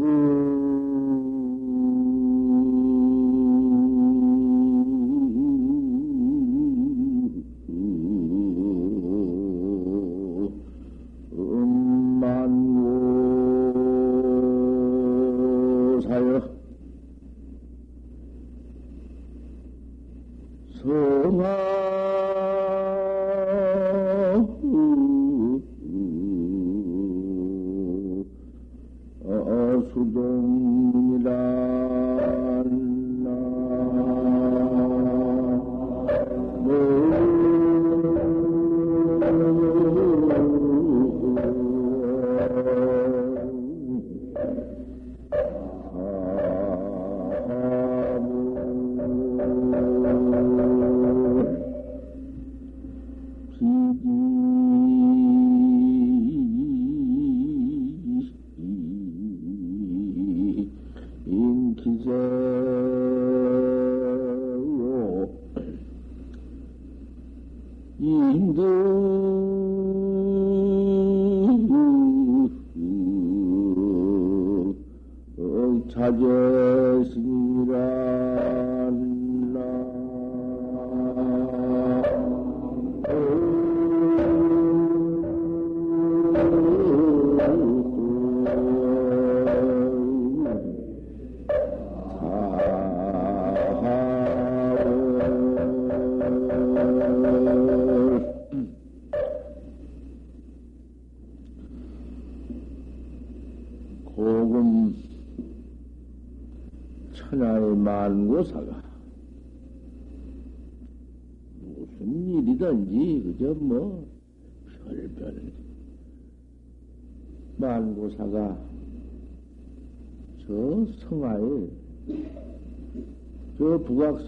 mm-hmm. 만고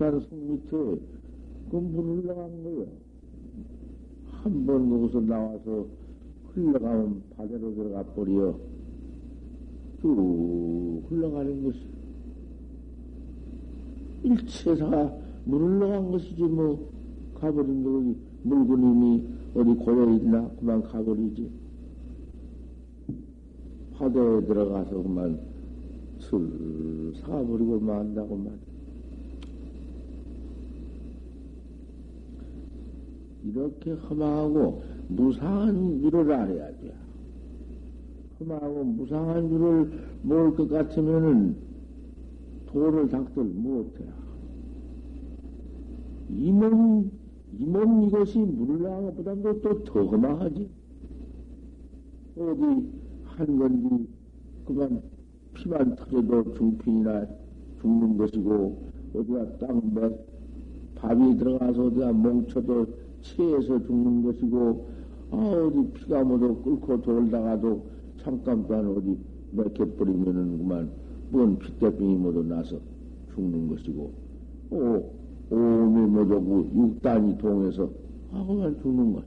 저 북악산 성 밑에 그 물을 나간 거예요. 한번 거기서 나와서 흘러가면 바다로 들어가 버려. 쭉 흘러가는 것이 일체사가 물을 넣은 것이지 뭐 가버린 거 물건님이 어디 고여 있나 그만 가버리지 바다에 들어가서 그만 슬 사버리고 만다고만 이렇게 험하고 무상한 일을 알아야 돼. 험하고 무상한 일을 모을 것 같으면은 도를 닥들 못해. 이 몸, 이몸 이것이 물을 나간 것보다도 또 더 험하지. 어디 한 건지 그만 피만 터져도 중fin이나 죽는 것이고 어디가 땅몇 밥이 들어가서 어디가 뭉쳐도 체해서 죽는 것이고 아 어디 피가 모두 끓고 돌다가도 잠깐 동안 어디 맥혀버리면은 그만 뭔 피대병이 모두 나서 죽는 것이고, 오, 오미 모두 육단이 동해서 하고만 죽는 거야.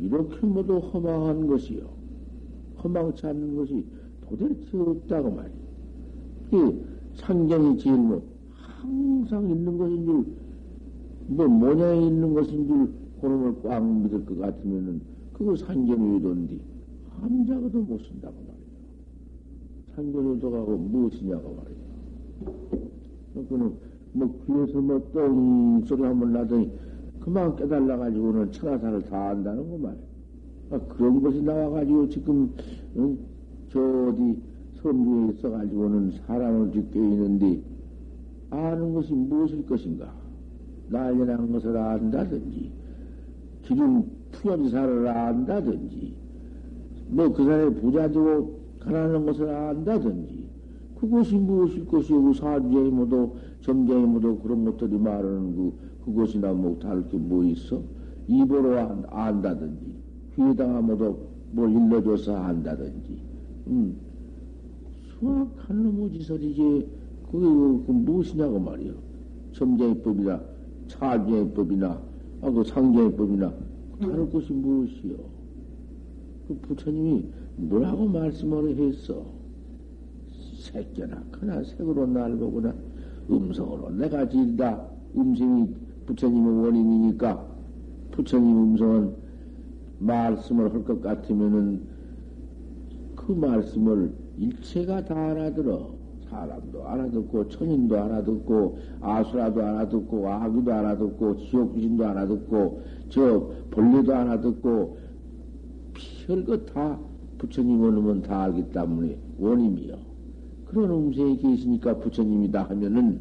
이렇게 모두 허망한 것이요. 허망치 않는 것이 도대체 없다고 말이야. 이 상경이 제일 뭐, 항상 있는 것인 줄, 뭐, 모양이 있는 것인 줄, 그놈을 꽉 믿을 것 같으면은, 그거 상경이 의도인데, 함자고도 못 쓴다고 말이야. 상견유도하고 무엇이냐고 말이야. 그는 뭐 귀에서 뭐똥 소리 한번 나더니 그만 깨달아가지고는 청하사를 다 한다는 거 말이야. 아, 그런 것이 나와가지고 지금 응? 저 어디 섬주에 있어가지고는 사람을 짓게 있는데 아는 것이 무엇일 것인가? 난리난 것을 안다든지 기름 푸념사를 안다든지 뭐 그 사람이 부자 되고 가난한 것을 안다든지 그것이 무엇일 것이고 사주에 모두 점쟁이 모두 그런 것들이 말하는 그 그것이나 뭐 다를 게뭐 있어? 입으로 안, 안다든지 귀에다가 모두 뭘 일러줘서 안다든지 음. 수학한 놈의 지설이지. 그게 그, 그 무엇이냐고 말이요 점쟁이법이나 차쟁이법이나 아, 그 상쟁이법이나 다를 것이 무엇이요 그 부처님이 뭐라고 말씀을 했어? 새끼나 크나 색으로 날 보구나 음성으로 내가 지다 음성이 부처님의 원인이니까 부처님 음성은 말씀을 할 것 같으면은 그 말씀을 일체가 다 알아들어. 사람도 알아듣고, 천인도 알아듣고, 아수라도 알아듣고, 아기도 알아듣고, 지옥 귀신도 알아듣고, 저 벌레도 알아듣고, 별것 다 부처님 원음은 다 알기 때문에 원임이요. 그런 음세에 계시니까 부처님이다 하면은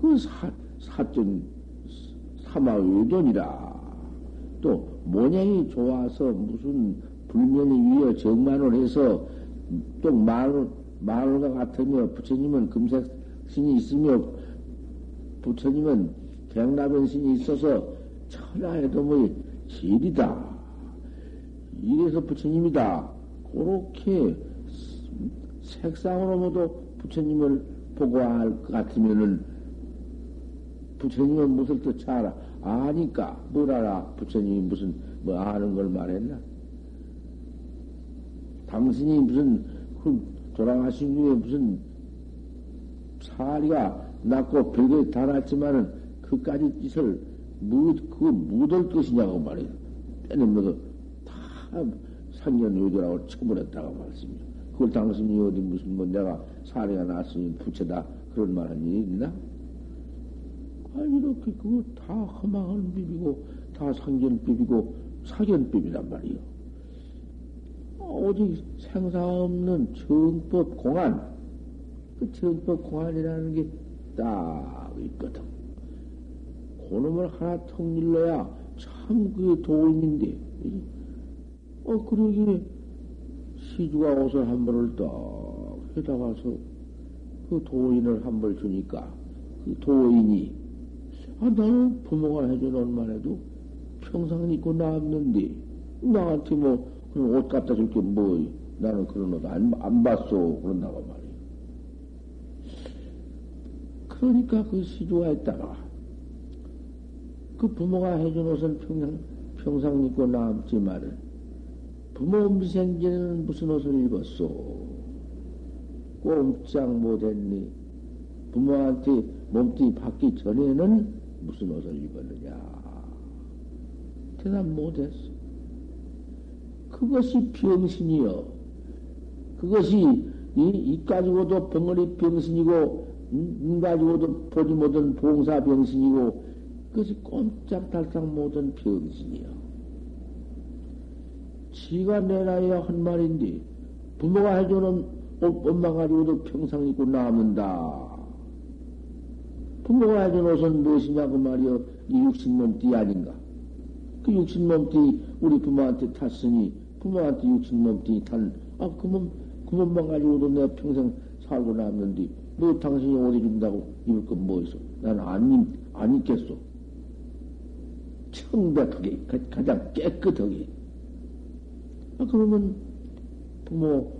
그 사, 사전 사마의존이라 또 모양이 좋아서 무슨 불면이 위에 정만을 해서 또 마을, 마을과 같으며 부처님은 금색 신이 있으며 부처님은 백라변 신이 있어서 천하에도 뭐 질이다. 이래서 부처님이다. 그렇게 색상으로 모두 부처님을 보고 할 것 같으면은 부처님은 무슨 뜻 알아? 아니까 뭘 알아? 부처님이 무슨 뭐 아는 걸 말했나? 당신이 무슨 그 돌아가신 후에 무슨 사리가 별게 다 났지만은 그까지 짓을 묻, 그거 묻을 것이냐고 말이야. 때는 뭐다 상견외도라고 처벌했다고 말씀이요. 그걸 당신이 어디 무슨 뭐 내가 사례가 났으니 부채다 그런 말한 일이 있나? 아 이렇게 그거 다 허망한 비비고 다 상견 비비고 사견 비비란 말이요. 오직 생사 없는 정법 공안. 그 정법 공안이라는 게 딱 있거든. 그놈을 하나 통일러야 참 그게 도움인데. 어 그러기에 시주가 옷을 한 벌을 딱 해다가서 그 도인을 한 벌 주니까 그 도인이 아 나는 부모가 해준 옷만 해도 평생 입고 나왔는데 나한테 뭐 옷 갖다 줄 게 뭐 나는 그런 옷 안 안 봤어 그런다고 말이야. 그러니까 그 시주가 했다가 그 부모가 해준 옷은 평생 평생 입고 남지만은 부모 미생전에는 무슨 옷을 입었소? 꼼짝 못했니? 부모한테 몸뚱이 받기 전에는 무슨 옷을 입었느냐? 대답 못했어. 그것이 병신이요. 그것이 이, 이 가지고도 벙어리 병신이고, 이 가지고도 보지 못한 봉사 병신이고, 그것이 꼼짝달싹 못한 병신이요. 지가 내 나이에 한 말인데, 부모가 해주는 옷, 옷만 가지고도 평생 입고 남는다. 부모가 해준 옷은 무엇이냐, 그 말이여, 이 육신 몸띠 아닌가. 그 육신 몸띠 우리 부모한테 탔으니, 부모한테 육신몸띠 탄, 아, 그 몸, 그 몸만 가지고도 내가 평생 살고 남는데, 뭐 당신이 옷 해준다고 입을 건 뭐 있어? 나는 안, 안 입겠어. 청백하게, 가장 깨끗하게. 아, 그러면 부모,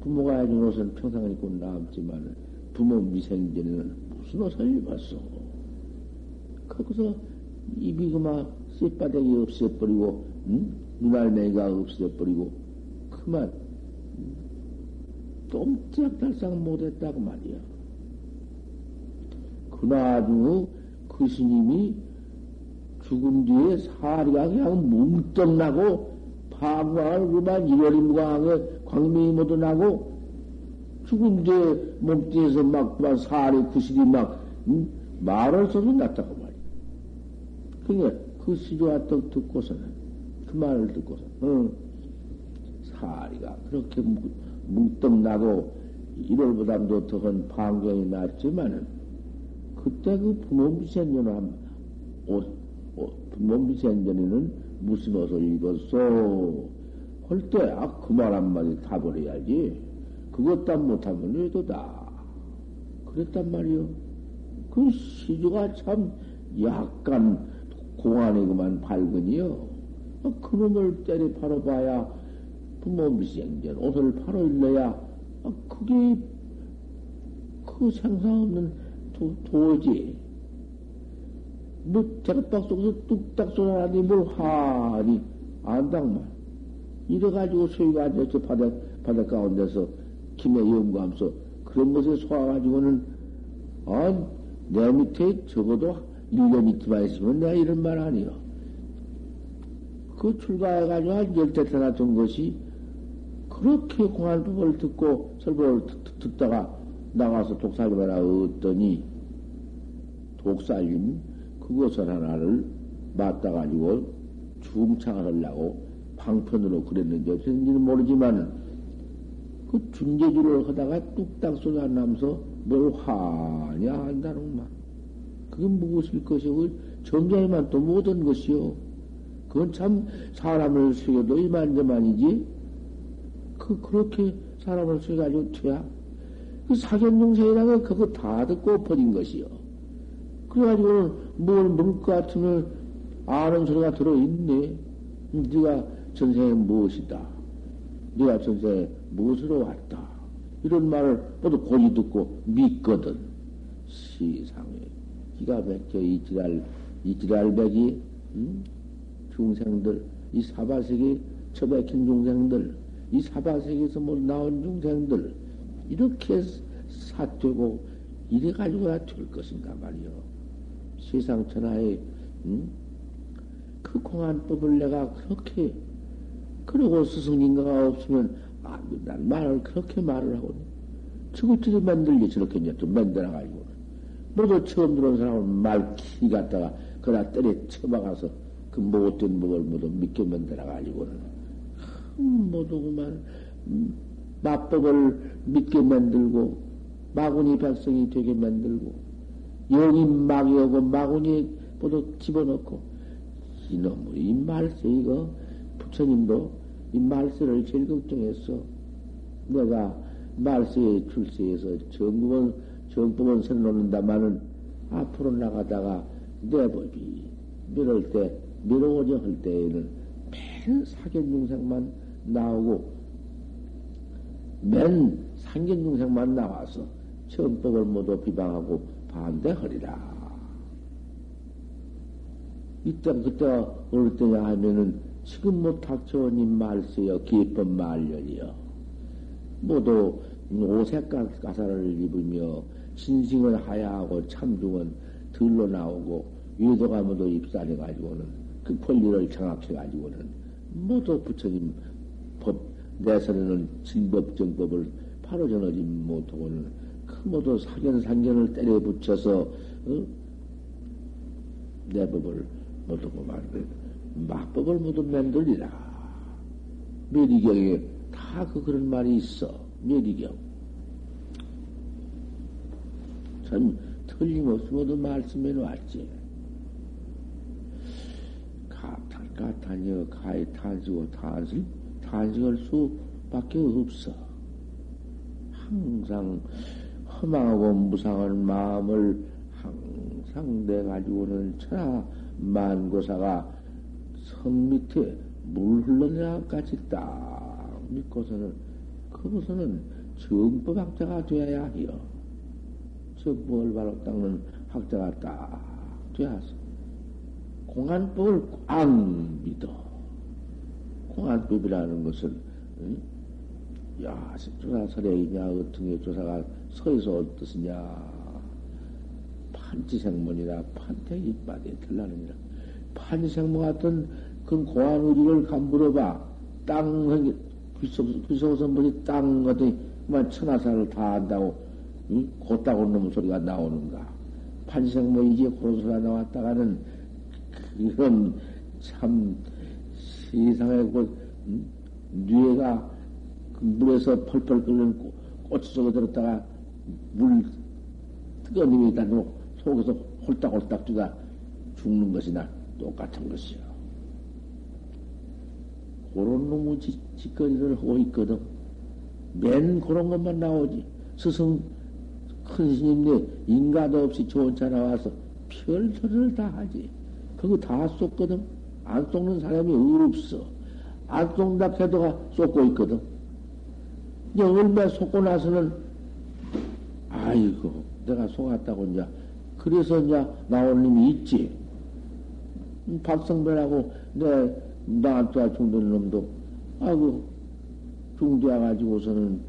부모가 해준 옷은 평생 입고 남지만 부모 미생전에는 무슨 옷을 입었어? 거기서 입이 그만 쇳바닥이 없애버리고, 응? 눈알맹이가 없애버리고, 그만, 똥짝달싹 못했다고 말이야. 그나중 그 스님이 죽은 뒤에 사리가 그냥 뭉떡 나고 파광을 그만 일월이 무광에 광명이 모두 나고 죽은 뒤에 몸뚱이에서 막 그만 살이 구실이 막 음? 말을 써도 났다고 말이야. 그게 그 시조와 떡 듣고서는 그 말을 듣고서 어, 사리가 그렇게 뭉떡 나고 일월보다도 더한 방경이 났지만은 그때 그 부모 미생년은 옷, 옷 부모 미생년에는 무슨 옷을 입었어? 할 때, 아, 그 말 한마디 답을 해야지. 그것 도 못하면 왜도다. 그랬단 말이요. 그 시주가 참 약간 공안에 그만 밝으니요. 아, 그놈을 때리 바로 봐야 부모 미생전 옷을 바로 아, 그게 그 생사 없는 도, 도지. 뭐, 대가박 속에서 뚝딱 쏘나니 뭘 하니, 안당만. 이래가지고 소위가 앉아서 바닥, 바닥 가운데서 김에 연구하면서 그런 것에 소화가지고는, 아, 내 밑에 적어도 1년 이틀만 있으면 내가 이런 말 아니요. 그 출가해가지고 한 열대 태어났던 것이 그렇게 공안법을 듣고 설법을 듣, 다가 나가서 독살림을 하더니 독살림 그것을 하나를 맞다가지고 중창을 하려고 방편으로 그랬는지 어쨌는지는 모르지만 그 중재주를 하다가 뚝딱 쏟아나면서 뭘 하냐 한다는 말. 그게 무엇일 것이고 정자에만 또 모든 것이요. 그건 참 사람을 속여도 이만저만이지. 그 그렇게 사람을 속여가지고 돼야 그 사견중생이라는 거 그거 다 듣고 버린 것이요. 그래가지고는 뭘 문것 같으면 아는 소리가 들어있네. 네가 전생에 무엇이다. 네가 전생에 무엇으로 왔다. 이런 말을 모두 고지 듣고 믿거든. 시상에 기가 막혀 이지랄, 이지랄백이, 음? 중생들, 이 사바세계 처박힌 중생들, 이 사바세계에서 뭐 나온 중생들, 이렇게 사되고, 이래가지고야 될 것인가 말이요. 세상 천하에, 음? 그 공안법을 내가 그렇게, 그러고 스승님가가 없으면 아, 난 말을 그렇게 말을 하고, 저것들이 만들게 저렇게 이제 또 만들어가지고, 모두 처음 들어온 사람은 말키 갖다가, 그다 때려 쳐박아서, 그 못된 법을 모두 믿게 만들어가지고는, 모두 그만, 음, 마법을 믿게 만들고, 마구니 백성이 되게 만들고, 영이 막이 오고, 마구니 모두 집어넣고, 이놈의 이 말세, 이거, 부처님도 이 말세를 제일 걱정했어. 내가 말세에 출세해서 정법은, 정법은 선놓는다마는 앞으로 나가다가 내 법이 미룰 때, 미뤄오려 할 때에는 맨 사견중생만 나오고, 맨 상견중생만 나와서 정법을 모두 비방하고 반대하리라. 이때, 그때 어느 때냐 하면은 지금 뭐 닥쳐오님 말세요. 기쁜 말년이요. 모두 오색 가사를 입으며 신싱은 하야하고 참중은 들로 나오고 외도가 모두 입산해가지고는 그 권리를 장악해가지고는 모두 부처님 법 내선에는 진법정법을 바로 전하지 못하고는 그 모두 사견상견을 때려 붙여서 어? 내 법을 못하고 말을 마법을 모두 만들리라. 메리경에 다 그 그런 말이 있어. 메리경. 참 틀림없이 모두 말씀해 놓았지. 가탄가 탄여 가히 탄식고 탄식 탄식할 수밖에 없어. 항상 허망하고 무상한 마음을 항상 내 가지고는 천하 만고사가 성 밑에 물 흘러내가 같이 딱 믿고서는 그것은 정법학자가 되어야 해요. 정법을 바로 닦는 학자가 딱 되어서 공안법을 꽉 믿어. 공안법이라는 것은 응? 야, 조사설에이냐, 어떻게 조사가 서에서 어떻으냐. 판지생문이라 판태이빠에 들라느니라. 판생모 같은 그 고한 의리를 감물어봐. 땅, 귀속선물이 땅 같은 그만 천하사를 다 한다고, 응? 곧다고 놈 소리가 나오는가. 판생모 이제 그런 소리가 나왔다가는 그런 참 세상에 그, 응? 뇌가 그 물에서 펄펄 끓는 꽃 속에 들었다가 물 뜨거운 힘이 있다 속에서 홀딱홀딱 뛰다 죽는 것이나 똑같은 것이요. 그런 놈의 짓거리를 하고 있거든. 맨 그런 것만 나오지. 스승 큰 스님네 인가도 없이 좋은 차 나와서 별 소리를 다 하지. 그거 다 쏟거든. 안 쏟는 사람이 없어. 안 쏟는다 해도 쏟고 있거든. 이제 얼마 쏟고 나서는 아이고 내가 속았다고 이제 그래서 이제 나온 놈이 있지. 박성별하고 내 나한테 중도는 놈도 아그 중대해 가지고서는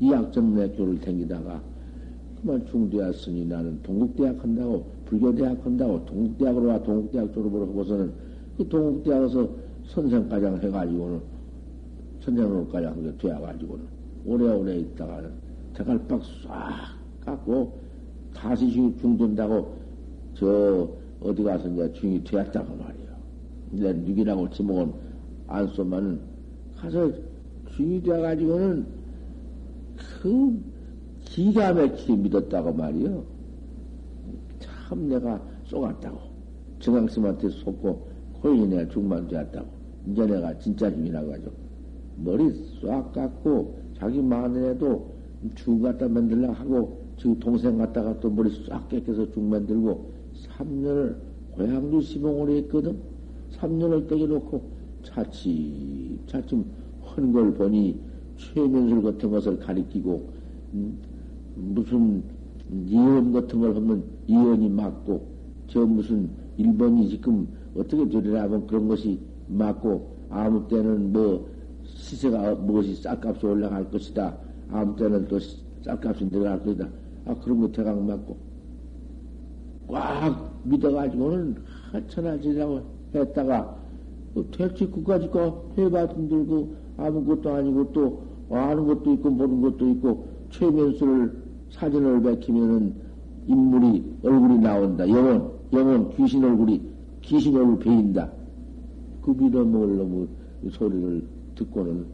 이학점 내교를 댕기다가 그만 중대했으니 나는 동국대학 한다고 불교대학 한다고 동국대학으로 와 동국대학 졸업을 하고서는 그 동국대학에서 선생과장 해가지고는 선생님까지 한게 되어가지고는 오래오래 있다가 대갈박 싹 깎고 다시 중된다고 저 어디 가서 이제 중이 되었다고 말이야. 이제 누기라고 지목은 안 쏘면은 가서 중이 되어가지고는 그 기가 막히게 믿었다고 말이요. 참 내가 쏘갔다고. 정강스한테 속고 코인이 내가 중만 되었다고. 이제 내가 진짜 중이라고 하죠. 머리 싹 깎고 자기 마늘에도 죽 갖다 만들라 하고 지금 동생 갔다가 또 머리 싹 깨껴서 죽 만들고 3년을 고향도 시봉을 했거든. 3년을 떼겨놓고 차츰 차츰 헌 걸 보니 최면술 같은 것을 가리키고 음, 무슨 이언 같은 걸 하면 이언이 맞고 저 무슨 일본이 지금 어떻게 되리라 하면 그런 것이 맞고 아무 때는 뭐 시세가 무엇이 쌀값이 올라갈 것이다. 아무 때는 또 쌀값이 내려갈 것이다. 아 그런 거 대강 맞고 꽉 믿어가지고는 하천하지라고 했다가 또 대체 그까지 거 해봤든 들고 아무것도 아니고 또 아는 것도 있고 모르는 것도 있고 최면수를 사진을 밝히면은 인물이 얼굴이 나온다. 영혼, 영혼, 귀신 얼굴이 귀신 얼굴 베인다. 그 믿어먹을 놈의 소리를 듣고는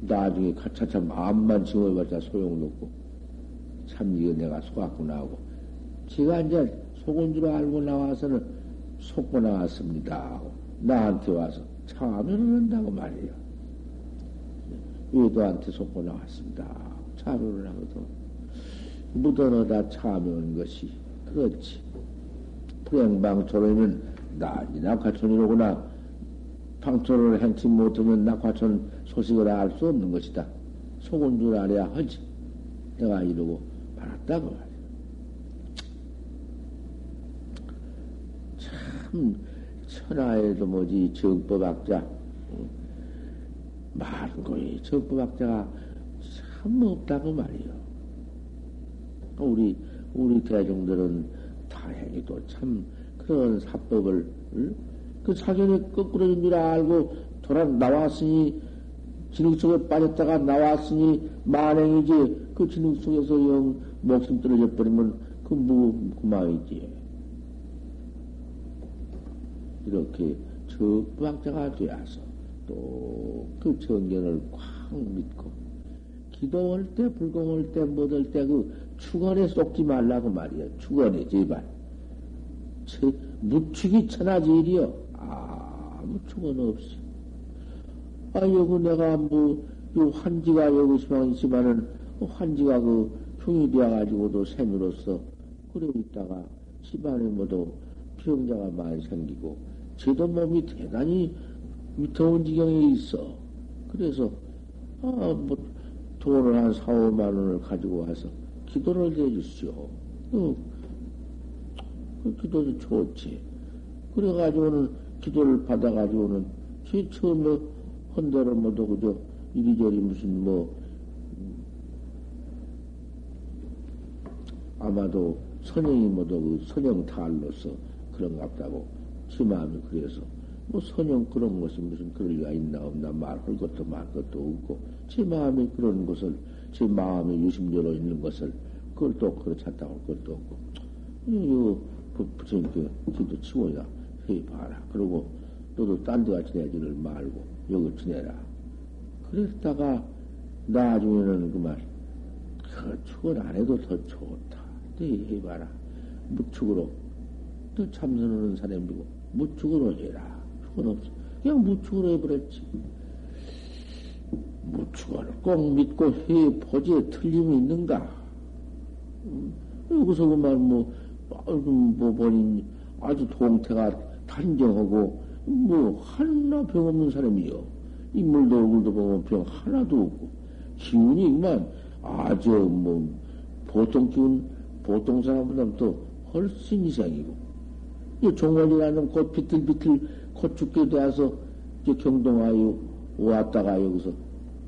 나중에 가차차 마음만 증오해봤자 소용없고 참 이거 내가 속았구나 하고 제가 이제 속은 줄 알고 나와서는 속고 나왔습니다. 나한테 와서 참여를 한다고 말이에요. 외도한테 속고 나왔습니다. 참여를 하거든. 묻어넣다 참여한 것이 그렇지. 불행방초로면 난이 낙화천이로구나. 방초를 행치 못하면 낙화천 소식을 알 수 없는 것이다. 속은 줄 알아야 하지. 내가 이러고 말았다고 말이야. 참, 천하에도 뭐지, 정법학자. 많은 거이 정법학자가 참 없다고 말이요. 우리, 우리 대중들은 다행히도 참 그런 사법을, 응? 그 사견이 거꾸로인 줄 알고 돌아 나왔으니, 진흙 속에 빠졌다가 나왔으니 만행이지, 그 진흙 속에서 영 목숨 떨어져 버리면 그 뭐, 그만이지. 이렇게 적박자가 되어서 또 그 정견을 꽉 믿고 기도할 때, 불공할 때, 못할 때 그 축원에 쏙지 말라고 말이야. 축원에 제발. 무축이 천하제일이여. 아무 축원 없이. 아, 여기 내가 뭐, 요 환지가 여기 시방 있지만은, 환지가 그 중이 되어가지고도 생으로서 그러고 있다가 집안에 모두 병자가 많이 생기고, 제도 몸이 대단히 더운 지경에 있어. 그래서, 아, 뭐, 돈을 한 4, 5만 원을 가지고 와서 기도를 해주시오. 그, 그 기도도 좋지. 그래가지고는 기도를 받아가지고는 제 처음에 헌대로 뭐도 그저 이리저리 무슨 뭐, 아마도 선영이 뭐도 그 선영 탈로서 그런갑다고 제 마음이 그래서 뭐 선영 그런 것이 무슨 그럴 리가 있나 없나 말할 것도 말 것도 없고 제 마음이 그런 것을 제 마음이 유심조로 있는 것을 그걸 또 그렇잖다고 할 것도 없고 이거 부처님께 기도 치고야 해 봐라 그러고 너도 딴 데가 지내지를 말고 여기 지내라 그랬다가 나중에는 그 말, 그 축을 안 해도 더 좋다. 네, 해봐라. 무축으로. 또 참선하는 사람이고, 무축으로 해라. 축은 없어. 그냥 무축으로 해버렸지. 무축을 꼭 믿고 해보지에 틀림이 있는가? 음, 여기서 그만 뭐, 뭐, 본인 아주 동태가 단정하고, 뭐, 하나 병 없는 사람이요. 인물도 얼굴도 보면 병 하나도 없고, 기운이 그만 아주 뭐, 보통 기운, 보통 사람보다 또 훨씬 이상이고, 이 종원이라는 곧 비틀비틀 곧 죽게 되어서 경동하여 왔다가 여기서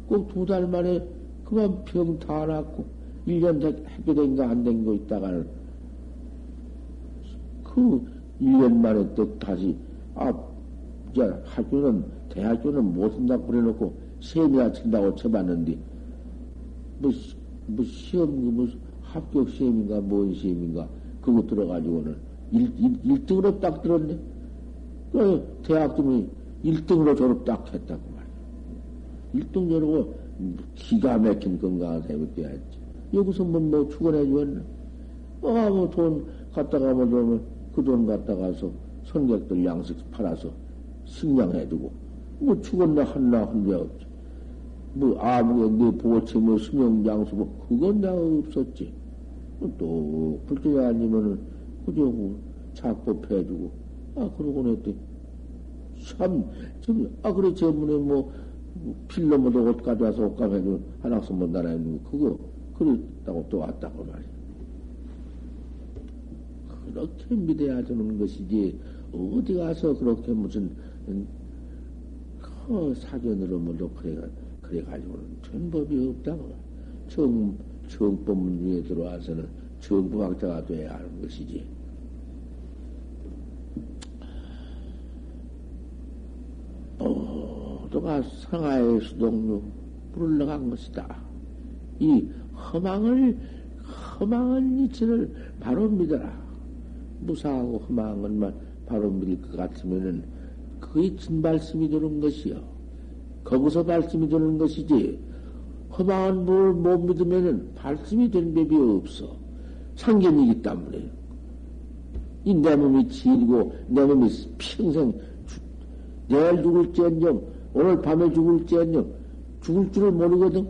꼭 두 달 만에 그만 병다 났고, 1년 학교 된가 안된 거 있다가는 그 1년 만에 또 다시, 아, 이제 학교는 대학교는 못 쓴다고 그래놓고 시험이나 친다고 쳐봤는데, 뭐, 뭐 시험, 뭐 합격 시험인가, 뭔 시험인가, 그거 들어가지고는 1, 1, 등으로 딱 들었네. 그 대학 들이 1등으로 졸업 딱 했다고 말이야. 1등 졸업고 기가 막힌 건강한 삶을 떼야지. 여기서 뭐, 뭐 축원해 주었나? 아, 뭐돈 갖다가 뭐, 그돈 갖다가서 선객들 양식 팔아서 식량해주고, 뭐 죽었나 한나 한데 없지. 뭐 아무게 내 보호체 뭐 수명장수 뭐 그건 다 없었지. 또 불교가 아니면은 그저 뭐 작법해 주고 아 그러고 냈더니 참아 그래 저번에 뭐 뭐도 옷 가져와서 옷감 해주는 한학선 못 나라 있는 거 그거 그랬다고 또 왔다고 말이야. 그렇게 믿어야 되는 것이지 어디 가서 그렇게 무슨 그 사견으로 뭐도 그래 그래가지고는 전법이 없다고 정 정법문 중에 들어와서는 정부학자가 돼야 하는 것이지. 모두가 상하의 수동로 불을 나간 것이다. 이 허망을 허망한 이치를 바로 믿어라. 무사하고 허망한 것만 바로 믿을 것 같으면은 그게 진발심이 되는 것이요. 거기서 발심이 되는 것이지. 허망한 뭘못 믿으면은 발심이 되는 법이 없어. 상견이기 때문에. 이 내 몸이 지리고 내 몸이 평생 내일 죽을지언정 오늘 밤에 죽을지언정 죽을 줄을 모르거든.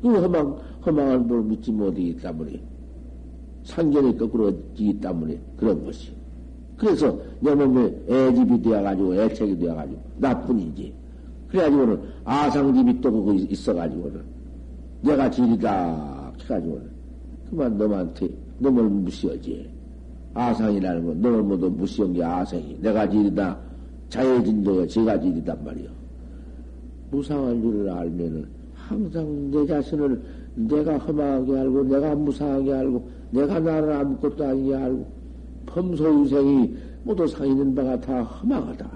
그 허망 허망한 뭘 믿지 못하기 때문에 상견이 거꾸로 지기 때문에 그런 것이. 그래서 내 몸에 애집이 되어가지고 애착이 되어가지고 나뿐이지. 그래가지고는 아상집이 또 그거 있어가지고는 내가 지리다 해가지고는 그만 너한테 너를 무시하지. 아상이라는 건 너를 모두 무시한 게 아상이. 내가 지리다 자해진도가 제가 지리단 말이요. 무상한 줄을 알면은 항상 내 자신을 내가 험하게 알고 내가 무상하게 알고 내가 나를 아무것도 아니게 알고 범소유생이 모두 상있는 바가 다 험하다.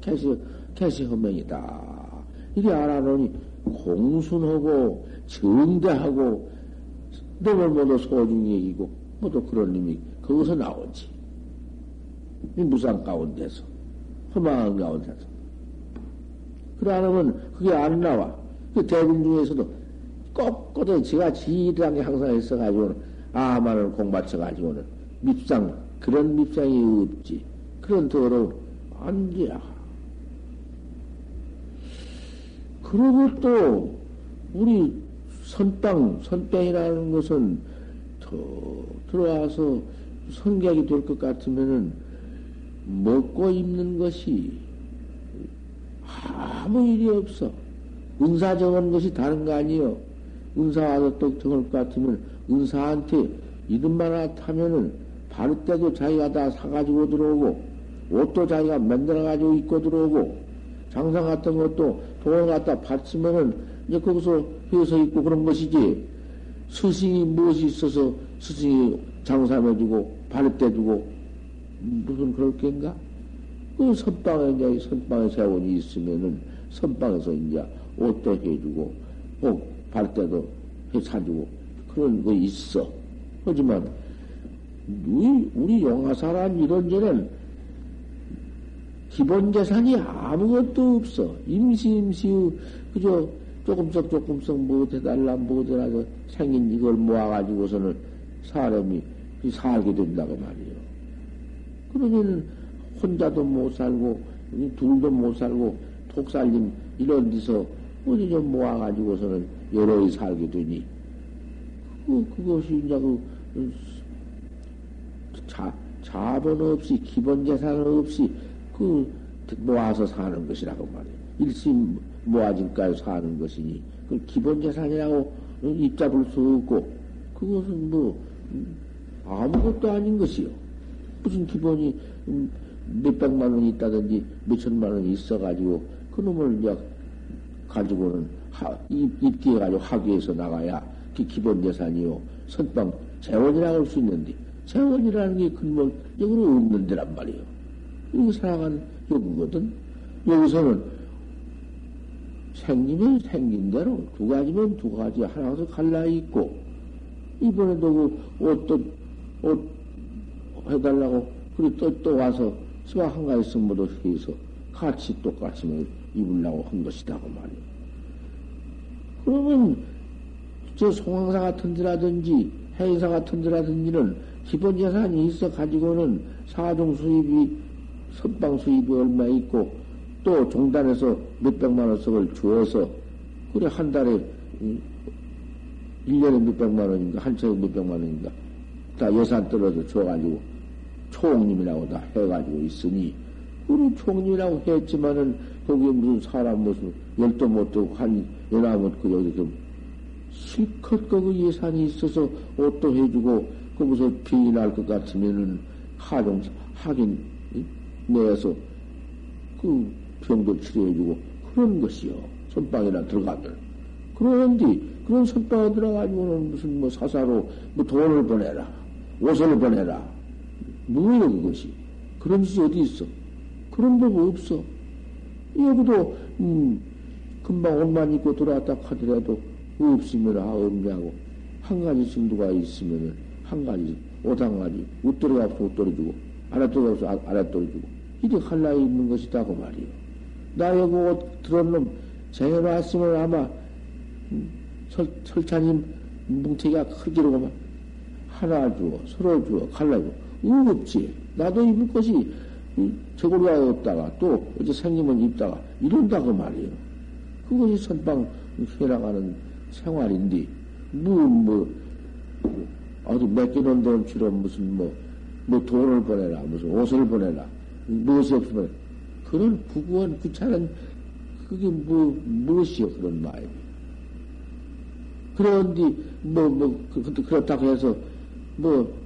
개시 개시 험명이다. 이리 알아놓으니 공순하고 정대하고 너를 모두 소중히 여기고 모두 그런 의미 거기서 나오지. 이 무상 가운데서 험한 가운데서. 그러면 그게 안 나와. 그 대중 중에서도 꺾어도 지가 지리한 게 항상 있어가지고는 아만을 공받쳐가지고는 밉상 그런 밉상이 없지. 그런 더러운 안 돼야. 그리고 또 우리 선빵 선빵이라는 것은 더 들어와서 선객이 될 것 같으면은 먹고 입는 것이 아무 일이 없어. 은사 정한 것이 다른 거 아니요. 은사 와서 똑 정할 것 같으면 은사한테 이름만 하나 타면은 바로 때도 자기가 다 사가지고 들어오고 옷도 자기가 만들어가지고 입고 들어오고 장사 같은 것도 돈을 갖다 바치면은 이제 거기서 회서 있고 그런 것이지. 스승이 무엇이 있어서 스승이 장사해주고 바로 때주고 무슨 그럴 겐가? 그 선방에 이제 선방에 세원이 있으면은 선방에서 이제 옷도 해주고 뭐 발 때도 해 사주고 그런 거 있어. 하지만 우리 우리 영화사란 이런 데는 기본 재산이 아무것도 없어. 임시 임시 그저 조금씩 조금씩 못해달라 못해라서 생긴 이걸 모아가지고서는 사람이 살게 된다고 말이요. 그러면 혼자도 못 살고 둘도 못 살고 독살림 이런 데서 어디 좀 모아가지고서는 여러이 살게 되니 그, 그것이 이제 그 자, 자본 없이 기본 재산 없이 그 모아서 사는 것이라고 말이야. 일심 모아진까지 사는 것이니 그 기본 재산이라고 입잡을 수 없고 그것은 뭐 아무것도 아닌 것이요. 무슨 기본이 몇 백만 원이 있다든지 몇 천만 원이 있어가지고 그놈을 이제 가지고는 입기해가지고 학교에서 나가야 그 기본 재산이요. 선방 재원이라고 할 수 있는데 재원이라는 게 근본적으로 없는 데란 말이에요. 이거 살아간 요구거든. 여기서는 생기면 생긴 대로, 두 가지면 두 가지, 하나도 갈라 있고, 이번에도 그 옷도, 옷 해달라고, 그리고 또, 또 와서, 스가 한 가지 승모도 해서, 같이 똑같이 뭐 입으려고 한 것이다, 그 말이야. 그러면, 저 송황사 같은 데라든지, 해인사 같은 데라든지는 기본 재산이 있어 가지고는 사종 수입이, 선방 수입이 얼마 있고, 또 종단에서 몇백만 원씩을 주어서, 그래, 한 달에, 1년에 몇백만 원인가, 한 차에 몇백만 원인가, 다 예산 떨어져 줘가지고, 총님이라고 다 해가지고 있으니, 우리 총님이라고 했지만은, 거기에 무슨 사람 무슨 열도 못 두고 한 연합 그 여기 좀 실컷 그 예산이 있어서 옷도 해주고 그 무슨 날것 같으면은 하종 하긴 내에서 그 병도 치료해주고 그런 것이요. 선방이나 들어가면 그런데 그런 선방에 들어가지고는 무슨 뭐 사사로 뭐 돈을 보내라 옷을 보내라. 뭐예요 그것이? 그런 짓이 어디 있어? 그런 법 없어. 여기도 음, 금방 옷만 입고 돌아왔다 하더라도 없으면 아 없냐고 한 가지 승두가 있으면은 한 가지 옷한 가지 웃돌이가 없으면 웃돌이 주고 아랫돌이 없으면 아랫돌이 주고 이리 할라 있는 것이다 그 말이요. 나 여기 옷 들은 놈 쟁여놨으면 아마 음, 설, 설찬님 뭉태기가 크기로만 하나 주어 서로 주어 갈라고 없지 나도 입을 것이 저고리가 없다가 또 어제 생기면 입다가 이런다 그 말이에요. 그것이 선방 해나가는 생활인데 뭐 뭐 어디 맡기는 돈처럼 무슨 뭐, 뭐 돈을 보내라 무슨 옷을 보내라 무엇이 없으면 그런 부구한 귀찮은 그게 뭐 무엇이요 그런 마음이 그런데 뭐뭐 그, 그렇다고 해서 뭐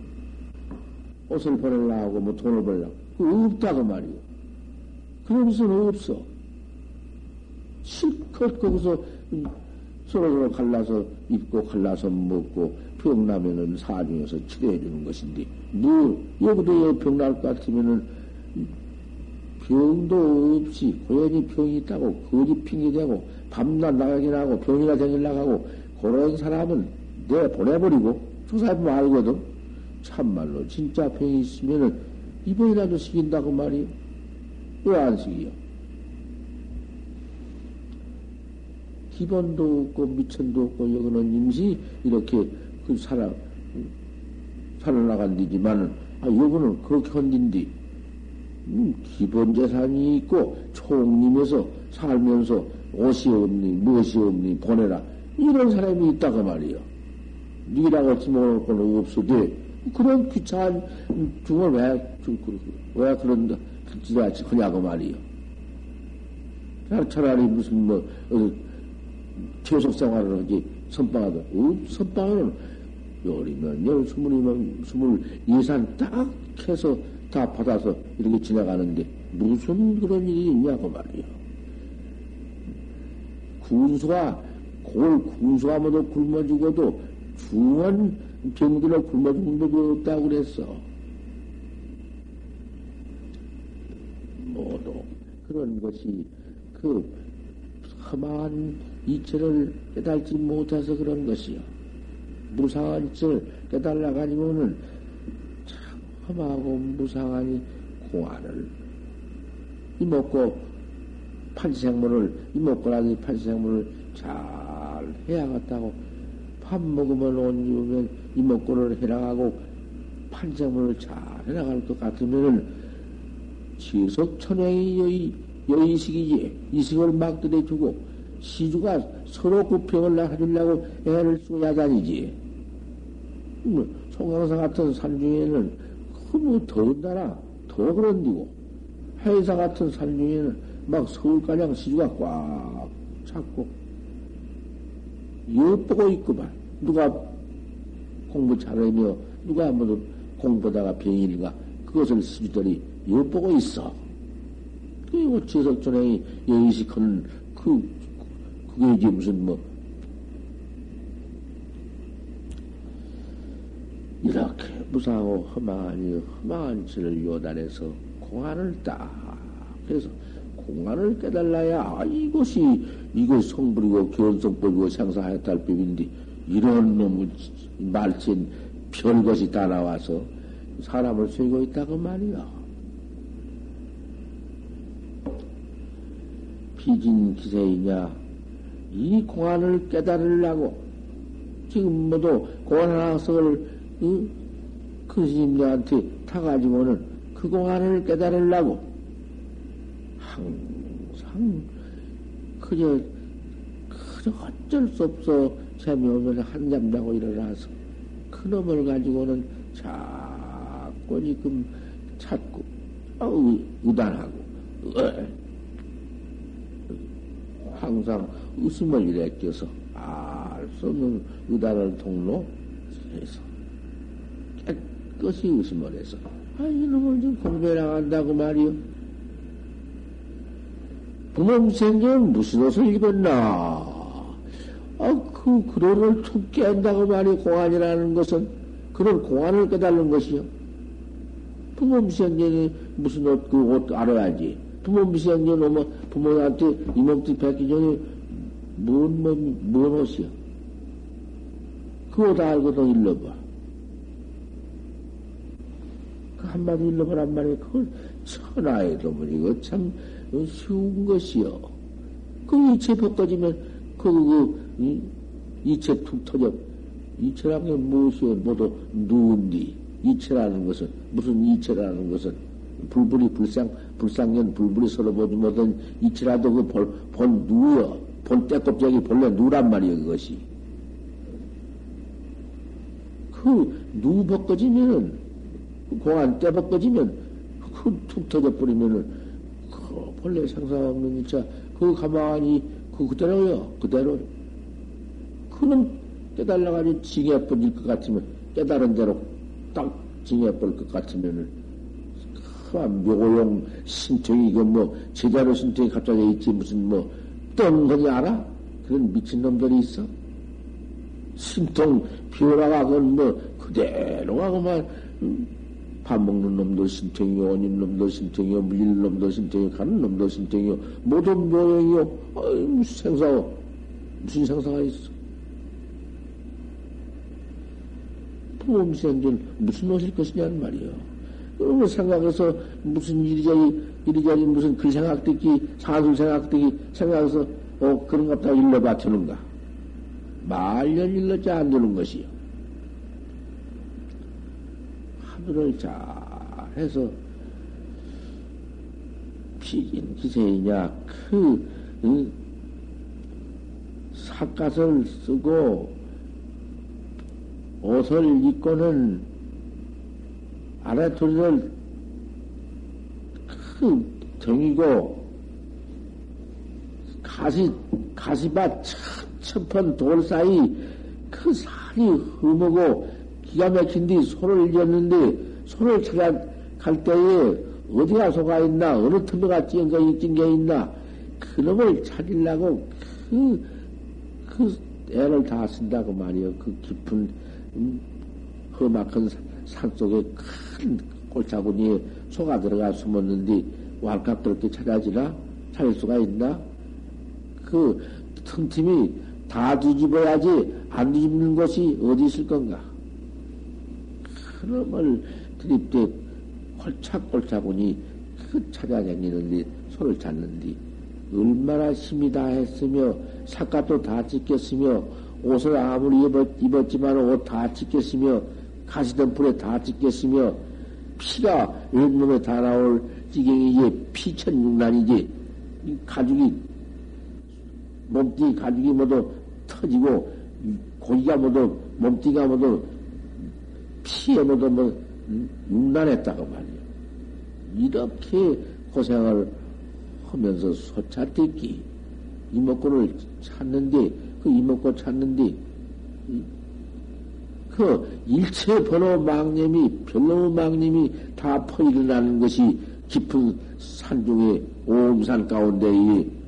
옷을 보내려 하고 뭐 돈을 보내려 그 없다고 말이요. 그런 것은 없어. 실컷 거기서 서로서로 갈라서 입고 갈라서 먹고 병나면은 사중에서 치료해 주는 것인데 뭐 여기도 병날 것 같으면은 병도 없이 고연히 병이 있다고 거짓 핑계대고 밤낮 나가긴 하고 병이나 생길라고 하고 그런 사람은 내 보내버리고 조사해보면 알거든 참말로 진짜 병이 있으면은 이번이라도 시킨다고 말이요. 왜 안 시기요? 기본도 없고 미천도 없고 여기는 임시 이렇게 그 살아 살아나간 데지만은 아 여기는 그렇게 헌딘디 음, 기본 재산이 있고 총님에서 살면서 옷이 없니 무엇이 없니 보내라 이런 사람이 있다고 말이요. 니라고 지목을 거는 없어도 그런 귀찮은 중을 왜, 왜 그런, 짓을 하냐고 말이요. 차라리 무슨 뭐, 어, 계속 생활을 하지, 선방하다. 어, 선방은 열이면 열, 스물이면 스물, 예산 딱 해서 다 받아서 이렇게 지나가는데, 무슨 그런 일이 있냐고 말이요. 군수가, 골 군수가 모두 굶어 죽어도 중한 병들어 굶어 죽는 법이 없다고 그랬어. 모두 그런 것이 그 험한 이체를 깨달지 못해서 그런 것이요. 무상한 이체를 깨달아 가지고는 참 험하고 무상한 공안을 이먹고 판생물을 이먹고라기 판생물을 잘 해야겠다고 밥 먹으면 옷 입으면 이목구를 해나가고 판정을 잘 해나갈 것 같으면은 지석천행이 여의, 여의식이지. 이식을 막 들여주고 시주가 서로 구평을 해주려고 애를 쓰고 야단이지. 음, 송강사 같은 산 중에는 그뭐 더군다나 더 그런디고 해사 같은 산 중에는 막 서울가량 시주가 꽉 찼고 엿보고 있구만. 누가 공부 잘하며 누가 뭐 공부다가 병인가 그것을 시주들이 엿보고 있어. 그리고 지석전에 여의식하는 그, 이제 무슨 뭐, 이렇게 무사하고 험한, 험한 짓을 요단해서 공안을 딱, 그래서 공안을 깨달아야 아, 이것이 이것 성불이고 견성법이고 상사하였달법인데 이런 놈의 말친 별것이 다 나와서 사람을 쇠고 있다고 말이야. 비진 기세이냐 이 공안을 깨달으려고 지금 모두 공안 하나석을 응? 큰 스님들한테 타가지고는 그 공안을 깨달으려고 항상 그저 그저 어쩔 수 없어 재미오면 한잠 자고 일어나서 그 놈을 가지고는 자꾸 지금 찾고 어, 의단하고 항상 웃음을 이래 껴서 알 수 없는 의단을 통로 해서 깨끗이 웃음을 해서 아 이놈을 좀 공부해 나간다고 말이요. 부모 생전 무슨 옷을 입었나? 아, 그, 그런을 툭 깬다고 말이 공안이라는 것은, 그런 공안을 깨달는 것이요. 부모 생전이 무슨 옷, 그 옷 알아야지. 부모생전 오면 부모한테 이몸띠 뵙기 전에 뭔, 뭔, 뭔 옷이요? 그옷 알고도 일러봐. 그 한마디 일러보란 말이야. 그걸 천하의 도문, 이거 참, 쉬운 것이요. 그 이체 벗겨지면 그, 그, 이, 이체 툭 터져. 이체라는 게 무엇이요? 모두 누운디. 이체라는 것은, 무슨 이체라는 것은, 불불이 불상, 불상년 불불이 서로 보지 못한 이체라도 그 볼, 본 누여. 본 때껍질이 본래 누란 말이요, 그것이. 그, 누 벗겨지면은, 그 공안 때 벗겨지면, 그 툭 터져 버리면은, 본래 생사 없는 이차, 그 가만히, 그 그대로요, 그대로. 그는 깨달아가지고 징해 버릴 것 같으면, 깨달은 대로 딱 징해 버릴 것 같으면은, 그 묘용 신통이, 그 뭐, 제자로 신통이 갑자기 있지, 무슨 뭐, 떵거지 알아? 그런 미친놈들이 있어? 신통, 비오라가, 그건 뭐, 그대로가 그만, 음, 밥 먹는 놈도 신통이요, 원인 놈도 신통이요, 물릴 놈도 신통이요, 가는 놈도 신통이요, 모든 모형이요, 어이, 무슨 생사요? 무슨 생사가 있어? 부모생전 무슨 옷일 것이냐는 말이요. 그러면 생각해서 무슨 이리저리, 이리저리 무슨 그 생각 듣기, 사술 생각 듣기, 생각해서, 어, 그런 것다 일러봐 주는가? 말년 일러지 안 되는 것이요. 하늘을 잘 해서 피진 기세이냐 그 응? 삿갓을 쓰고 옷을 입고는 아래토리를 그 정이고 가시 가시밭 첩첩한 돌 사이 그 산이 흠하고 기가 막힌 뒤 소를 잃었는데 소를 찾아갈 때에 어디가 소가 있나 어느 틈에가 찐 거, 찐게 있나 그놈을 찾으려고 그, 그 애를 다 쓴다고 말이요. 그 깊은 음, 험악한 산 속에 큰 골짜구니에 소가 들어가 숨었는데 왈칵 그렇게 찾아지나? 찾을 수가 있나? 그 틈틈이 다 뒤집어야지 안 뒤집는 곳이 어디 있을 건가? 그놈을 드립대 홀짝골짝하니 그 찾아다니는데 소를 찾는디 얼마나 힘이 다 했으며 삿갓도 다 찢겼으며 옷을 아무리 입었, 지만 옷 다 찢겼으며 가시던 불에 다 찢겼으며 피가 온몸에 다 나올 지경이 이제 피천육난이지 가죽이 몸띠 가죽이 모두 터지고 고기가 모두 몸띠가 모두 피에 모두 뭐 육난했다고 말이야. 이렇게 고생을 하면서 소차듣기 이목구를 찾는데 그 이목구 찾는데 그 일체 번호 망념이 별로 망념이 다 퍼일어나는 것이 깊은 산중에 오음산 가운데 이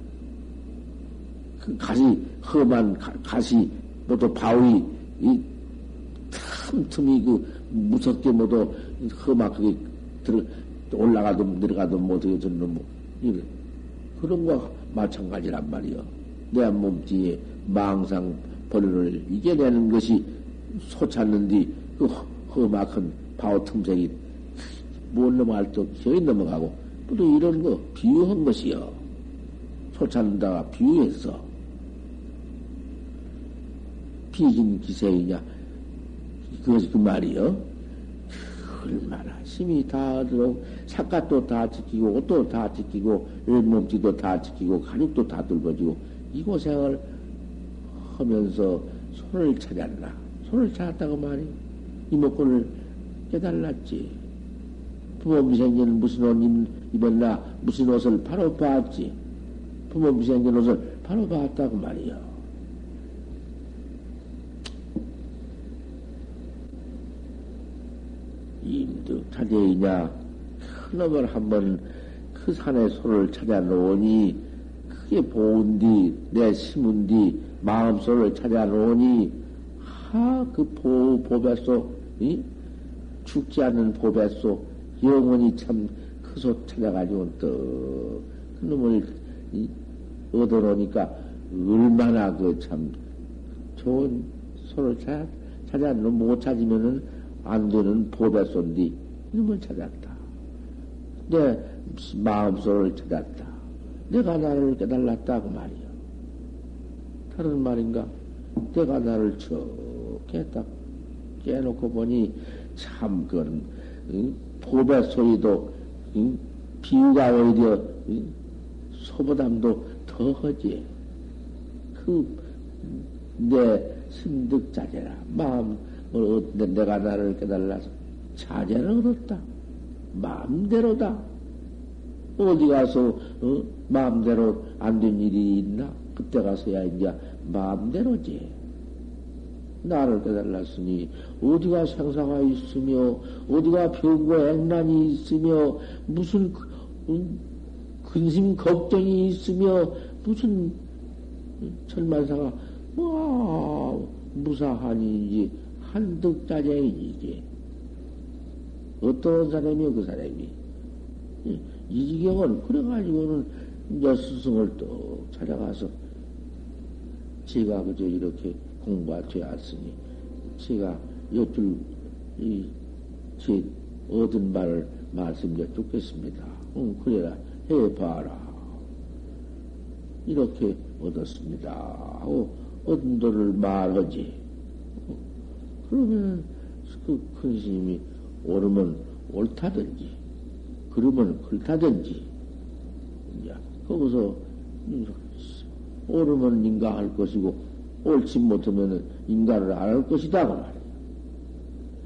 그 가시 험한 가, 시 모두 바위 이 틈틈이 그 무섭게 모두 험악하게 들어 올라가도 내려가도 못하게 전 놈, 이래. 그런 거 마찬가지란 말이요. 내 몸뚱이에 망상 벌을 이겨내는 것이 소 찾는디 그 험악한 바오 틈새이 못 넘어갈 때 기어이 넘어가고 또 이런 거 비유한 것이요. 소 찾는다가 비유했어. 비진 기세이냐 그것이 그 말이요. 얼마나 힘이 다 들어 삿갓도 다 지키고 옷도 다 지키고 몸띠도 다 지키고 가죽도 다 뚫어지고 이 고생을 하면서 손을 찾았나 손을 찾았다고 말이 이목구를 깨달았지. 부모 미생견 무슨 옷 입었나 무슨 옷을 바로 봤지. 부모 미생견 옷을 바로 봤다고 말이요. 인득 자제이냐 큰 놈을 한번 그 산에 소를 찾아 놓으니 크게 보은디 내 심은디 마음소를 찾아 놓으니 하그 보배소 이? 죽지 않는 보배소 영원히 참 그소 찾아가지고 또 그 놈을 얻어놓으니까 얼마나 그 참 좋은 소를 찾아 못 찾으면은 안 되는 보배손디 이놈을 찾았다. 내 마음속을 찾았다. 내가 나를 깨달았다 그 말이야. 다른 말인가? 내가 나를 척 해딱 깨놓고 보니 참 그건 응? 보배 소리도 응? 비유가 오히려 응? 소보담도 더 하지. 그내 신득자재라 마음 어, 내가 나를 깨달아서 자제를 얻었다. 마음대로다. 어디 가서 어? 마음대로 안 된 일이 있나? 그때 가서야 이제 마음대로지. 나를 깨달았으니 어디가 생사가 있으며 어디가 병과 액난이 있으며 무슨 근심 걱정이 있으며 무슨 천만사가 뭐 무사하니 한득자쟁이지. 어떤 사람이요, 그 사람이. 이 지경은, 그래가지고는, 이제 스승을 또 찾아가서, 제가 그저 이렇게 공부가 되었으니, 제가 여쭐, 이, 제 얻은 바를 말씀드려 겠습니다 응, 그래라, 해봐라. 이렇게 얻었습니다. 하고, 얻은 도를 말하지. 그러면 그 큰 스님이 옳으면 옳다든지, 그러면 그렇다든지, 이제 거기서 옳으면 인가할 것이고, 옳지 못하면 인가를 안할 것이다. 그 말이야.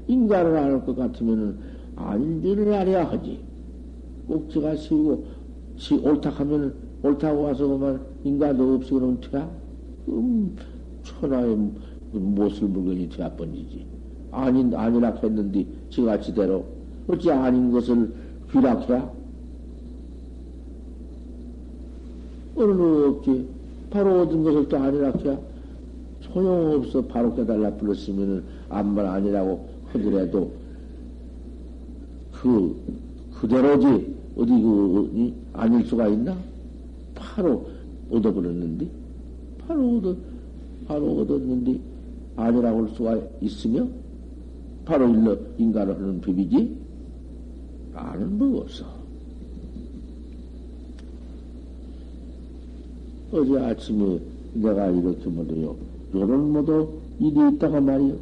인가를 안할 것 같으면은 안지를 알아야 하지. 꼭지가 세우고, 지 옳다 하면은 옳다고 와서 그만 인가도 없이 그러면 돼야? 음, 천하의 못을 물건이 되어 번지지. 아닌, 아니라 했는데, 지가 지대로. 어찌 아닌 것을 귀락해? 어느 없지. 바로 얻은 것을 또 아니라 해? 소용없어. 바로 깨달라 불렀으면은, 암만 아니라고 하더라도, 그, 그대로지. 어디 그, 아닐 수가 있나? 바로 얻어버렸는데? 바로 얻어, 바로 얻었는데, 아니라고 할 수가 있으며 바로 일러 인간을 하는 법이지 아는 법 없어. 어제 아침에 내가 이렇게 뭐래요. 요런 모두 일이 있다가 말이요.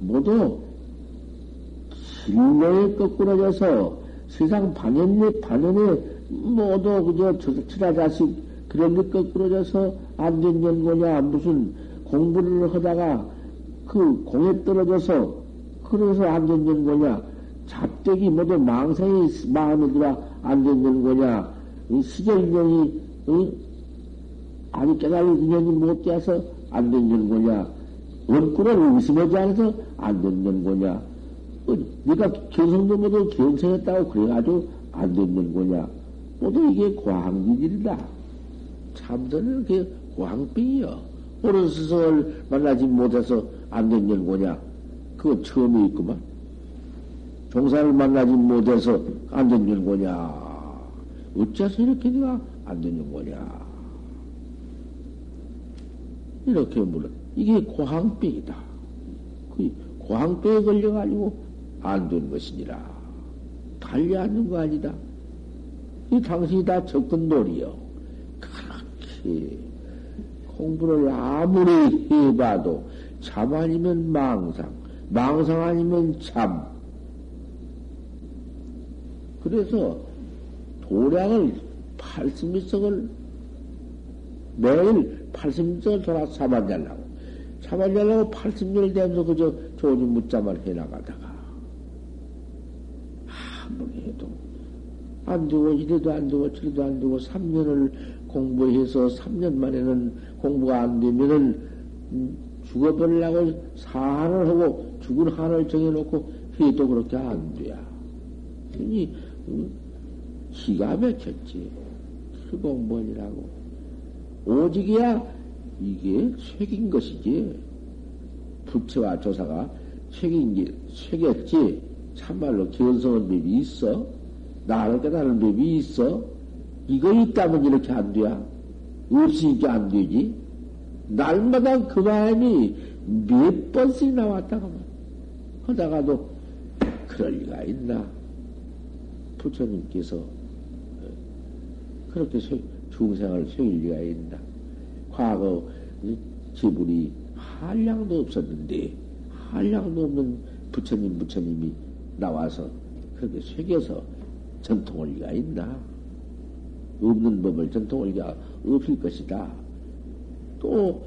모두 진로에 거꾸러져서 세상 반연에 반연에 모두 그저 처자자식 그런 게 거꾸러져서 안된 연고냐, 무슨 공부를 하다가 그 공에 떨어져서 그래서 안된 연고냐, 잡대기 모두 망상이 마음에 들어 안된 연고냐, 시절인연이, 응? 아니 깨달은 인연이 못 깨서 안된 연고냐, 원꾸를 의심하지 않아서 안된 연고냐, 어, 네가 견성도 모두 견성했다고 그래가지고 안된 연고냐, 모두 이게 과학기질이다. 참선은 그게 광빙이요. 옳은 스승을 만나지 못해서 안된 연고냐? 그거 처음에 있구만. 종사를 만나지 못해서 안된 연고냐? 어째서 이렇게 내가 안 되는 거냐? 이렇게 물어. 이게 고항병이다. 그 고항병에 걸려가지고 안 되는 것이니라. 달리 앉는 거 아니다. 이 당신이 다 접근 놀이요. 그렇게 공부를 아무리 해봐도 참 아니면 망상, 망상 아니면 참. 그래서 도량을 팔십미석을 매일 팔십미석을 돌아 잡아내려고 잡아내려고 팔십년을 되면서 그저 조지 묻자만 해나가다가 아무리 해도 안 되고 이래도 안 되고 저래도 안 되고 3년을 공부해서 3년 만에는 공부가 안 되면은 음, 죽어버리려고 사한을 하고 죽은 한을 정해놓고 해도 그렇게 안 돼야. 그니 음, 기가 막혔지. 그 공부원이라고. 오직이야 이게 책인 것이지. 부처와 조사가 책인 게 책이었지. 참말로 견성은 법이 있어. 나를 깨달은 법이 있어. 이거 있다면 이렇게 안 돼야. 없으니까 안 되지. 날마다 그 마음이 몇 번씩 나왔다가 하다가도 그럴 리가 있나. 부처님께서 그렇게 중생을 속일 리가 있나. 과거 지불이 한량도 없었는데, 한량도 없는 부처님, 부처님이 나와서 그렇게 새겨서 전통할 리가 있나? 없는 법을 전통할 리가 없을 것이다. 또,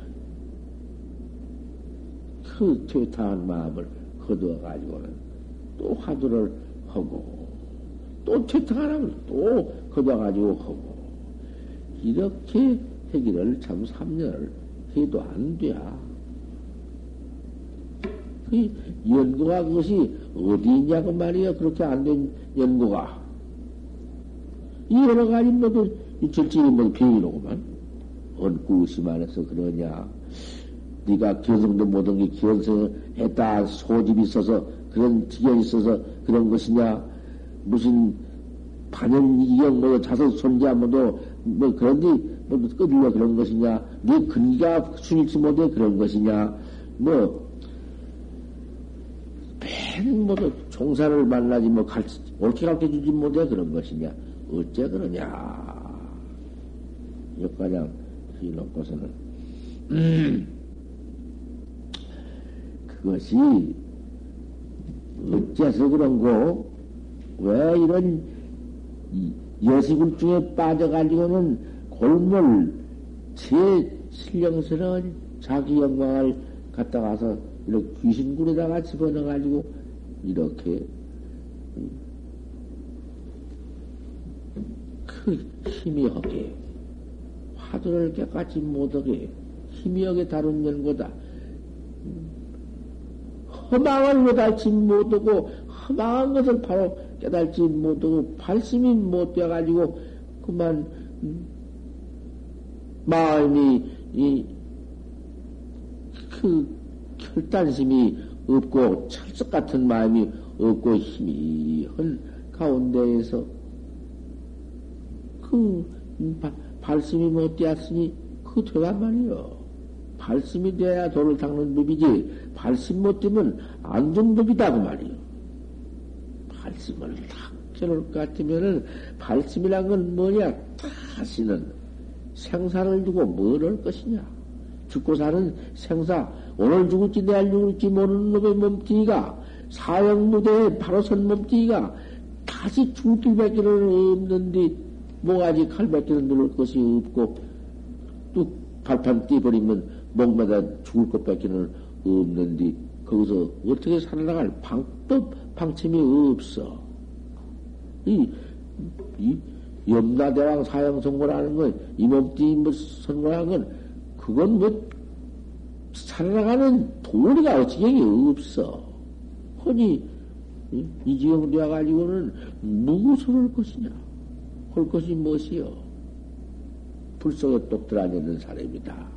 그 퇴타한 마음을 거두어가지고는 또 화두를 하고, 또 퇴타하라면 또 거둬가지고 하고, 이렇게 해기를 참 3년을 해도 안 돼. 그 연구가 그것이 어디 있냐고 말이야. 그렇게 안 된 연구가. 이 여러 가지 모두 절친이 뭐 비밀로구만. 언구심만 해서 그러냐. 네가 견성도 못한 게 견성했다 소집이 있어서 그런 지경이 있어서 그런 것이냐. 무슨 반연 이경 뭐 자석 손자 뭐도 뭐 그런데 뭐 끄들려 그런 것이냐. 네 근기가 순일치 못해 그런 것이냐. 뭐맨 모두 종사를 만나지 뭐 가르치, 옳게 가르쳐 주지 못해 그런 것이냐. 어째 그러냐. 역가장 해놓고서는, 음, 그것이 어째서 그런고, 왜 이런 여시굴 중에 빠져가지고는 골몰, 제 신령스러운 자기 영광을 갖다 가서 이렇게 귀신굴에다가 집어넣어가지고 이렇게 그 희미하게 화두를 깨끗이 못하게 희미하게 다룬 연고다. 허망을 깨달지 못하고 허망한 것을 바로 깨달지 못하고 발심이 못 되어가지고 그만 마음이 이 그 결단심이 없고 철석 같은 마음이 없고 희미한 가운데에서 그 발심이 못 되었으니 그 되란 말이요. 발심이 돼야 돌을 닦는 법이지 발심 못 되면 안전 법이다 그 말이요. 발심을 탁 해놓을 것 같으면은 발심이란 건 뭐냐? 다시는 생사를 두고 뭘할 것이냐? 죽고 사는 생사 오늘 죽을지 내일 죽을지 모르는 놈의 몸뚱이가 사형무대에 바로 선 몸뚱이가 다시 죽을 길밖에는 없는데 뭐가지 칼밖에는 누를 것이 없고 뚝 발판 띄버리면 목마다 죽을 것밖에는 없는데 거기서 어떻게 살아나갈 방법 방침이 없어. 이, 이 염라대왕 사형 선고라는 건, 이 몸뚱이 뭐 선고라는 건, 그건 뭐 살아나가는 도리가 어찌경이 없어. 허니, 이 지경 되어가지고는 무엇을 할 것이냐? 할 것이 무엇이요? 불속에 똑 들어앉는 사람이다.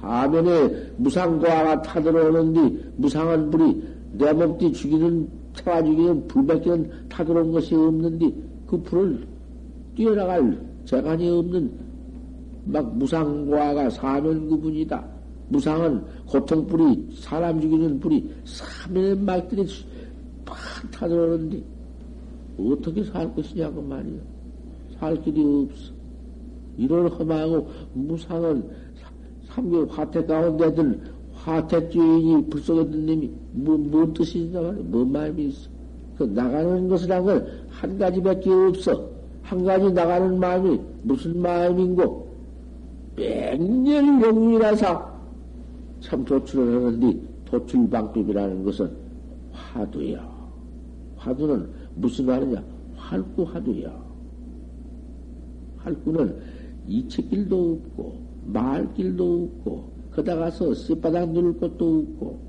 사면에 무상고아가 타들어오는데 무상한 불이 내 몸띠 죽이는, 태워 죽이는 불밖에는 타들어온 것이 없는데 그 불을 뛰어나갈 재간이 없는 막 무상과가 사면 구분이다. 무상은 고통불이 사람 죽이는 불이 사면의 막들이 팍 타들어오는데 어떻게 살 것이냐고 말이야. 살 길이 없어. 이런 험하고 무상은 삼교 화택 가운데 들 화택 주인이 불속했던 님이 뭐, 뭔 뜻이 있냐 말이야. 뭔 마음이 있어. 그 나가는 것이란 건한 가지밖에 없어. 한 가지 나가는 마음이 무슨 마음인고? 백년 영웅이라서 참 도출을 하는데 도출방법이라는 것은 화두야. 화두는 무슨 말이냐? 활구 화두야. 활구는 이책길도 없고 말길도 없고 거다 가서 쌔바닥 누를 것도 없고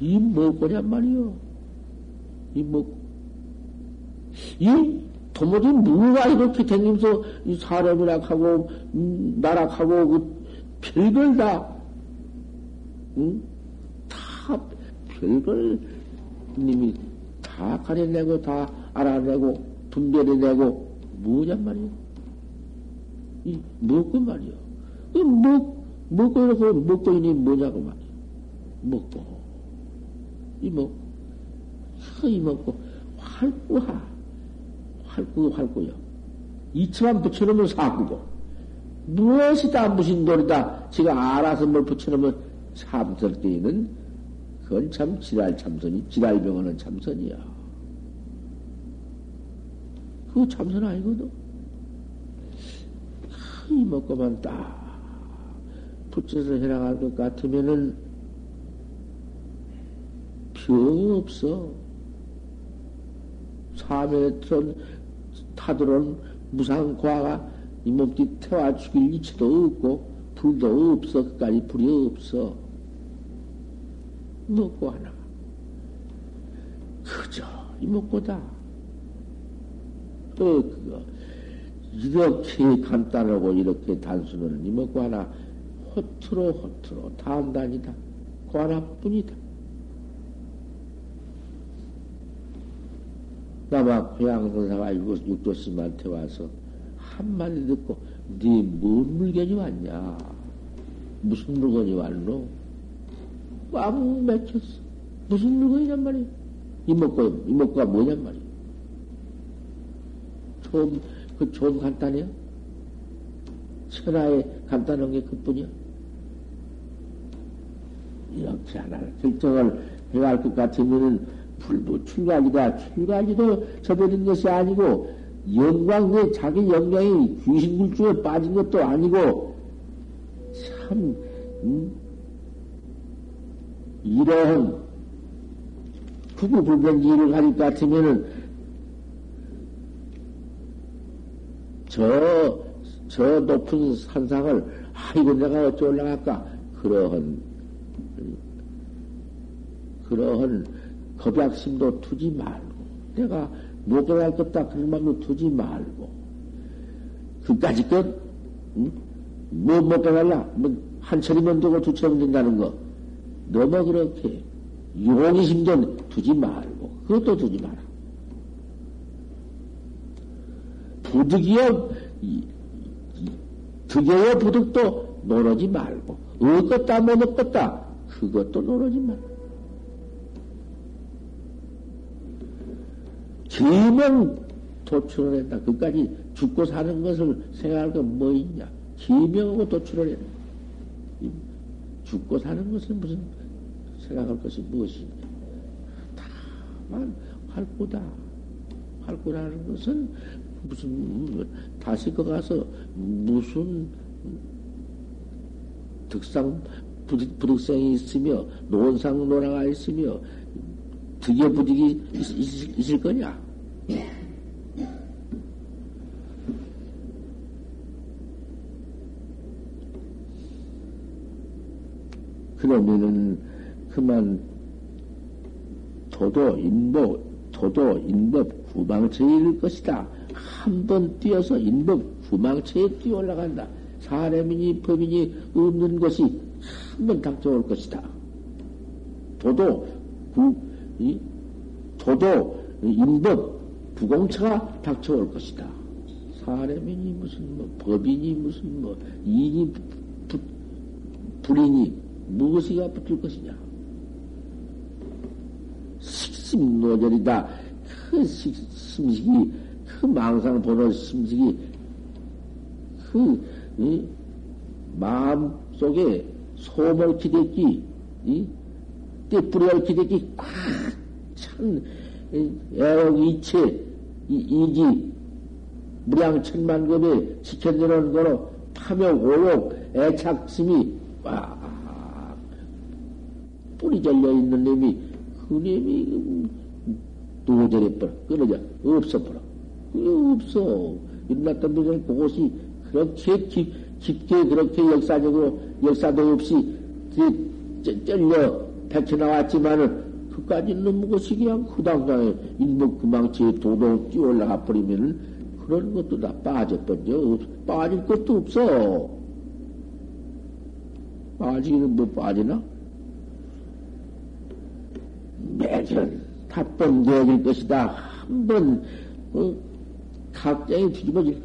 이 뭐고냔 말이요. 이 뭐, 이 도무지 뭐가 이렇게 댕기면서 이 사람이라 하고, 음, 나락 하고, 그 별걸 다, 응? 다 별걸 님이 다 가려내고, 다 알아내고, 분별해내고, 뭐냔 말이요. 이, 먹고 말이요. 이 먹, 먹고 이렇게 먹고 이니 뭐냐고 말이요. 먹고. 이 먹고. 이 먹고. 활구하. 활구, 활구요. 이치만 붙여놓으면 사구고. 무엇이다, 무슨 돌이다. 지가 알아서 뭘 붙여놓으면 참설 때에는 그건 참 지랄 참선이, 지랄병원은 참선이야. 그거 참선 아니거든. 이 먹고만 딱 붙여서 해나갈 것 같으면은 병 없어. 사면에 타들어온 무상과가 이 몸띠 태워 죽일 이치도 없고, 불도 없어. 끝까지 불이 없어. 먹고 하나. 그저 이 먹고다. 어, 그거. 이렇게 간단하고 이렇게 단순한 이 먹고 하나. 허투루 허투루 다음단이다. 그 하나뿐이다. 남아 고향선사가 육조스님한테 와서 한마디 듣고 네 뭔 물건이 왔냐? 무슨 물건이 왔노? 꽉 맥혔어. 무슨 물건이냔 말이야. 이먹고, 이먹고가 뭐냔 말이야. 좀, 그 좀 간단해요? 천하에 간단한 게 그뿐이야. 이렇게 하나 결정을 해야 할 것 같으면은 불도 출가지다. 출가지도 저버린 것이 아니고, 영광, 내 자기 영광이 귀신 물중에 빠진 것도 아니고, 참, 음? 이러한 구구불변지를 가질 것 같으면은, 저, 저 높은 산상을, 아이고, 내가 어찌 올라갈까? 그러한, 그러한 겁약심도 두지 말고, 내가 못 올라갈 것다 그런 마음도 두지 말고, 그까지 것, 응? 뭐, 못 가갈라? 뭐, 한 철이면 되고 두 철이면 된다는 거. 너무 그렇게 용의심도 두지 말고, 그것도 두지 마라. 부득이여, 득여여 부득도 노르지 말고, 얻었다 못 얻었다, 그것도 노르지 말고. 기명 도출을 했다. 그까지 죽고 사는 것을 생각할 건 뭐 있냐? 기명하고 도출을 했다. 죽고 사는 것은 무슨 생각할 것이 무엇이냐? 다만 활구다. 활구라는 것은 무슨 다시 거 가서 무슨 득상 부득성이 있으며 논상 논화가 있으며 득여 부득이 있, 있을 거냐? 그러면은 그만 도도 인법 도도 인법 이를 것이다. 한 번 뛰어서 인법 구망체에 뛰어 올라간다. 사람이니 법이니 없는 것이 한 번 닥쳐올 것이다. 도도 구 이, 도도 인법 부공차가 닥쳐올 것이다. 사람이니 무슨 뭐 법이니 무슨 뭐 이니 부, 불이니 무엇이가 붙을 것이냐. 식심노절이다. 그 식, 심식이 그 망상 보는 심식이 그 이, 마음 속에 소멸 기대기 이 띠뿌리할 기대기 꽉찬 애용 이체 이, 이지 무량천만급에 지켜내는 거로 탐욕, 오욕, 애착심이 꽉 뿌리 절려 있는 놈이 그 놈이 도저해버려 끊어져 없어버려 없어 일어났던 도전 그것이 그렇게 깊, 깊게 그렇게 역사적으로 역사도 없이 쩔려 백혀 나왔지만은 그까지는 무엇이 그냥 그당장에 일목그망치에 도동 뛰어 올라가 버리면 그런 것도 다 빠져버려. 빠질 것도 없어. 빠지기는 뭐 빠지나? 매전 답번 되어질 것이다. 한번 어, 각자의 뒤집어질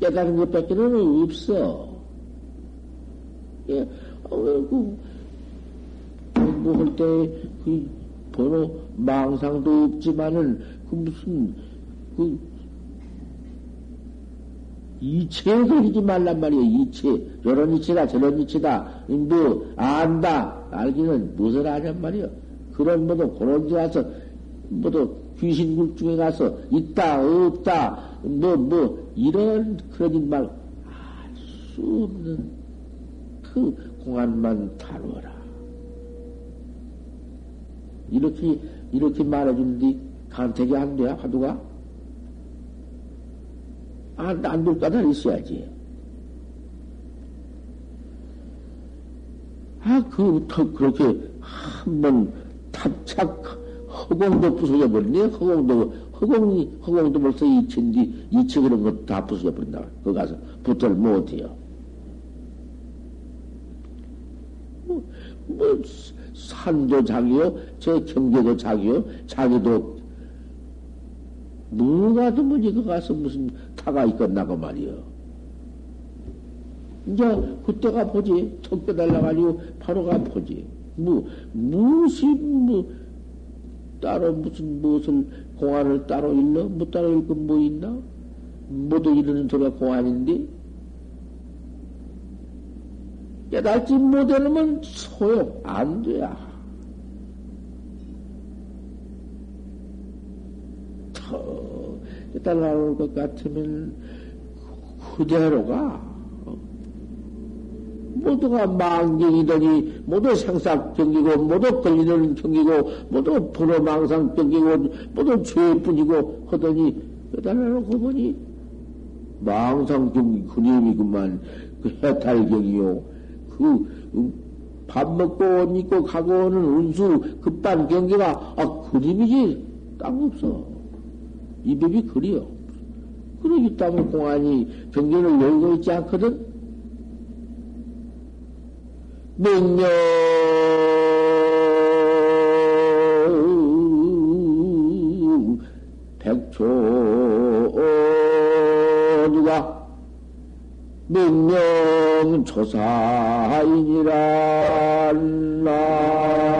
깨달은 것밖에는 없어. 예, 어, 그, 뭐할 때, 그, 번호, 망상도 없지만은, 그 무슨, 그, 이체에 걸리지 말란 말이야, 이체. 저런 이체다, 저런 이체다. 뭐, 안다. 알기는 무엇을 아냔 말이야. 그런 뭐도 그런 데 가서, 뭐도 귀신 굴중에 가서, 있다, 없다, 뭐, 뭐, 이런, 그런 말, 알 수 없는 그 공안만 다루어라. 이렇게, 이렇게 말해주는데, 간택이 안 돼야, 화두가? 안, 안 돌까다 있어야지. 아, 그, 턱, 그렇게 한 번 탑착, 허공도 부서져 버리네. 허공도, 허공이, 허공도 벌써 이천디, 이천 그런 것다 부서져 버린다. 거 가서 붙을 못해요. 뭐, 뭐, 산도 자기요, 저 경계도 자기요, 자기도 뭐가도 뭐지, 그 가서 무슨 타가 있겠나고 말이여. 이제 그때가 보지. 턱 빼달라가지고 바로 가 보지. 뭐, 무엇이, 뭐, 따로 무슨 무엇을 공안을 따로 읽어? 뭐 따로 읽고 뭐 있나? 모두 이러는 소리가 공안인데? 깨달지 못하면 소용 안 돼야. 깨달아올 것 같으면 그대로가 모두가 망경이더니 모두 생사 경기고 모두 걸리는 경기고 모두 불어망상 경기고 모두 죄뿐이고 하더니 깨달아놓고 보니 망상 경기 그림이구만 그 해탈 경이요 그 밥 먹고 옷 입고 가고 오는 운수 급반 경기가 아 그림이지 딴 없어 이 법이 그리요. 그러기 때문에 공안이 경계를 열고 있지 않거든? 명령, 백초, 누가? 조사이니라, 다